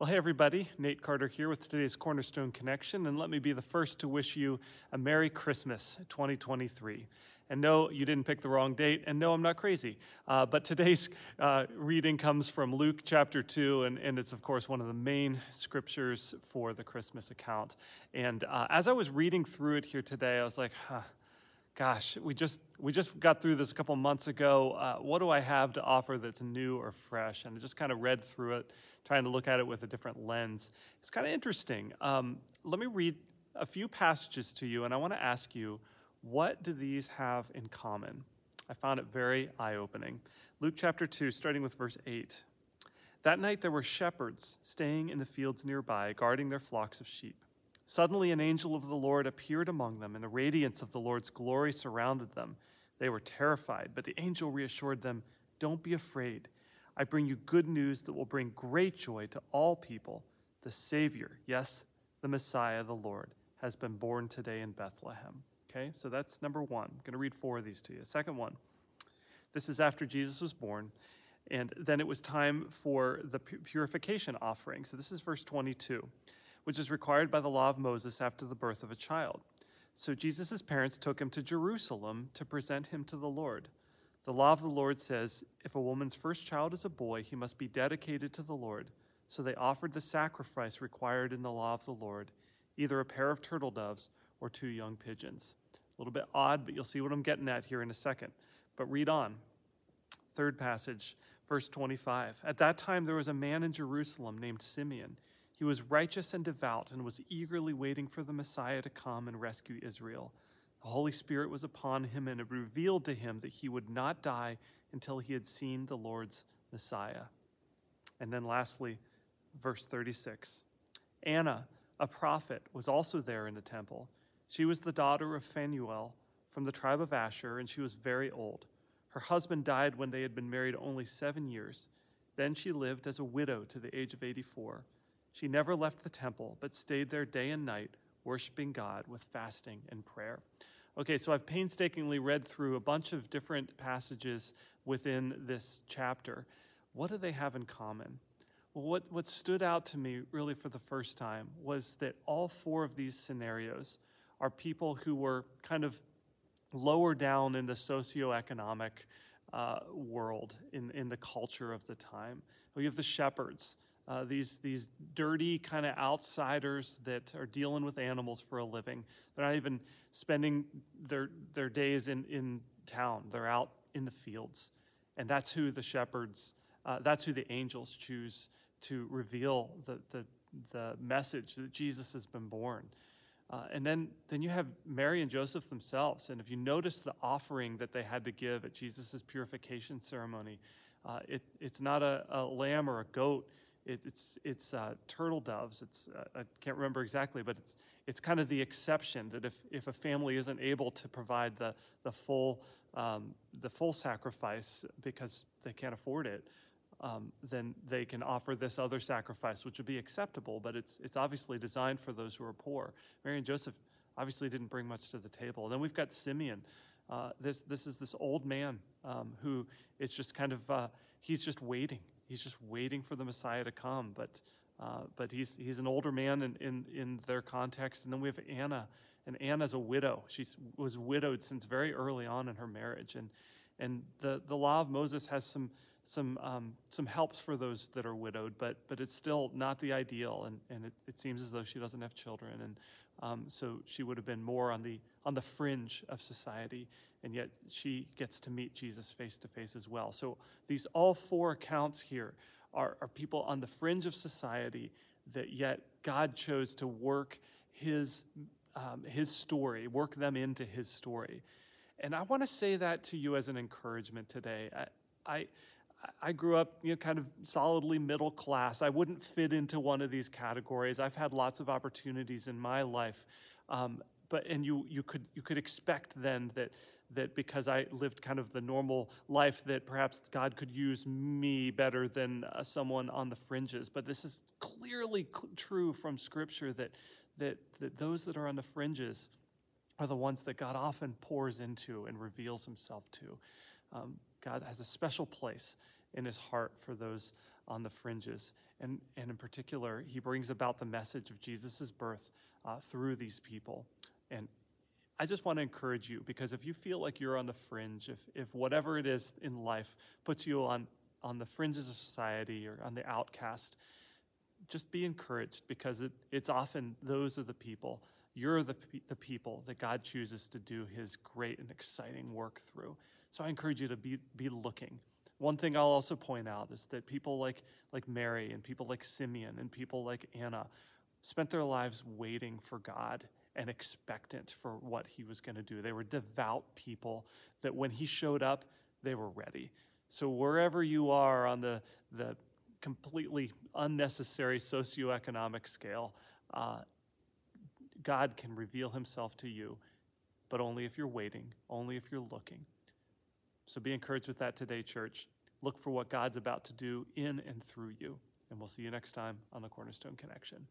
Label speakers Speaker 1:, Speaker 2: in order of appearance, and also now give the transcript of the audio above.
Speaker 1: Well, hey, everybody. Nate Carter here with today's Cornerstone Connection, and let me be the first to wish you a Merry Christmas 2023. And no, you didn't pick the wrong date, and no, I'm not crazy. Uh, but today's uh, reading comes from Luke chapter 2, and, and it's, of course, one of the main scriptures for the Christmas account. And uh, as I was reading through it here today, I was like, huh, gosh, we just we just got through this a couple months ago. Uh, what do I have to offer that's new or fresh? And I just kind of read through it, trying to look at it with a different lens. It's kind of interesting. Um, let me read a few passages to you, and I want to ask you, what do these have in common? I found it very eye opening. Luke chapter 2, starting with verse 8. That night there were shepherds staying in the fields nearby, guarding their flocks of sheep. Suddenly, an angel of the Lord appeared among them, and the radiance of the Lord's glory surrounded them. They were terrified, but the angel reassured them Don't be afraid. I bring you good news that will bring great joy to all people. The Savior, yes, the Messiah, the Lord, has been born today in Bethlehem. Okay, so that's number one. I'm going to read four of these to you. Second one this is after Jesus was born, and then it was time for the purification offering. So this is verse 22, which is required by the law of Moses after the birth of a child. So Jesus' parents took him to Jerusalem to present him to the Lord. The law of the Lord says if a woman's first child is a boy, he must be dedicated to the Lord. So they offered the sacrifice required in the law of the Lord, either a pair of turtle doves or two young pigeons. A little bit odd, but you'll see what I'm getting at here in a second. But read on. Third passage, verse 25. At that time, there was a man in Jerusalem named Simeon. He was righteous and devout and was eagerly waiting for the Messiah to come and rescue Israel. The Holy Spirit was upon him, and it revealed to him that he would not die until he had seen the Lord's Messiah. And then lastly, verse 36 Anna, a prophet, was also there in the temple. She was the daughter of Phanuel from the tribe of Asher, and she was very old. Her husband died when they had been married only seven years. Then she lived as a widow to the age of 84. She never left the temple, but stayed there day and night worshiping God with fasting and prayer. Okay, so I've painstakingly read through a bunch of different passages within this chapter. What do they have in common? Well, what, what stood out to me really for the first time was that all four of these scenarios are people who were kind of lower down in the socioeconomic uh, world, in, in the culture of the time. We have the shepherds uh, these, these dirty kind of outsiders that are dealing with animals for a living. They're not even spending their, their days in, in town, they're out in the fields. And that's who the shepherds, uh, that's who the angels choose to reveal the, the, the message that Jesus has been born. Uh, and then, then you have Mary and Joseph themselves. And if you notice the offering that they had to give at Jesus' purification ceremony, uh, it, it's not a, a, lamb or a goat, it, it's it's uh, turtle doves. It's uh, I can't remember exactly, but it's it's kind of the exception that if, if a family isn't able to provide the the full um, the full sacrifice because they can't afford it, um, then they can offer this other sacrifice, which would be acceptable. But it's it's obviously designed for those who are poor. Mary and Joseph obviously didn't bring much to the table. And then we've got Simeon. Uh, this this is this old man um, who is just kind of uh, he's just waiting he's just waiting for the Messiah to come. But, uh, but he's, he's an older man in, in, in their context. And then we have Anna, and Anna's a widow. She was widowed since very early on in her marriage. And, and the, the law of Moses has some, some, um, some helps for those that are widowed, but, but it's still not the ideal. And, and it, it seems as though she doesn't have children. And um, so she would have been more on the, on the fringe of society and yet she gets to meet Jesus face to face as well. So these all four accounts here are, are people on the fringe of society that yet God chose to work his, um, his story, work them into his story. And I want to say that to you as an encouragement today. I, I, I grew up, you know, kind of solidly middle class. I wouldn't fit into one of these categories. I've had lots of opportunities in my life, um, but and you you could you could expect then that that because I lived kind of the normal life, that perhaps God could use me better than uh, someone on the fringes. But this is clearly cl- true from Scripture that, that, that those that are on the fringes are the ones that God often pours into and reveals himself to. Um, God has a special place in his heart for those on the fringes. And, and in particular, he brings about the message of Jesus' birth uh, through these people. And I just want to encourage you because if you feel like you're on the fringe, if, if whatever it is in life puts you on, on the fringes of society or on the outcast, just be encouraged because it, it's often those are the people. You're the, the people that God chooses to do his great and exciting work through. So I encourage you to be, be looking. One thing I'll also point out is that people like, like Mary and people like Simeon and people like Anna spent their lives waiting for God and expectant for what he was going to do. They were devout people that when he showed up, they were ready. So wherever you are on the, the completely unnecessary socioeconomic scale, uh, God can reveal himself to you, but only if you're waiting, only if you're looking. So be encouraged with that today, church. Look for what God's about to do in and through you. And we'll see you next time on the Cornerstone Connection.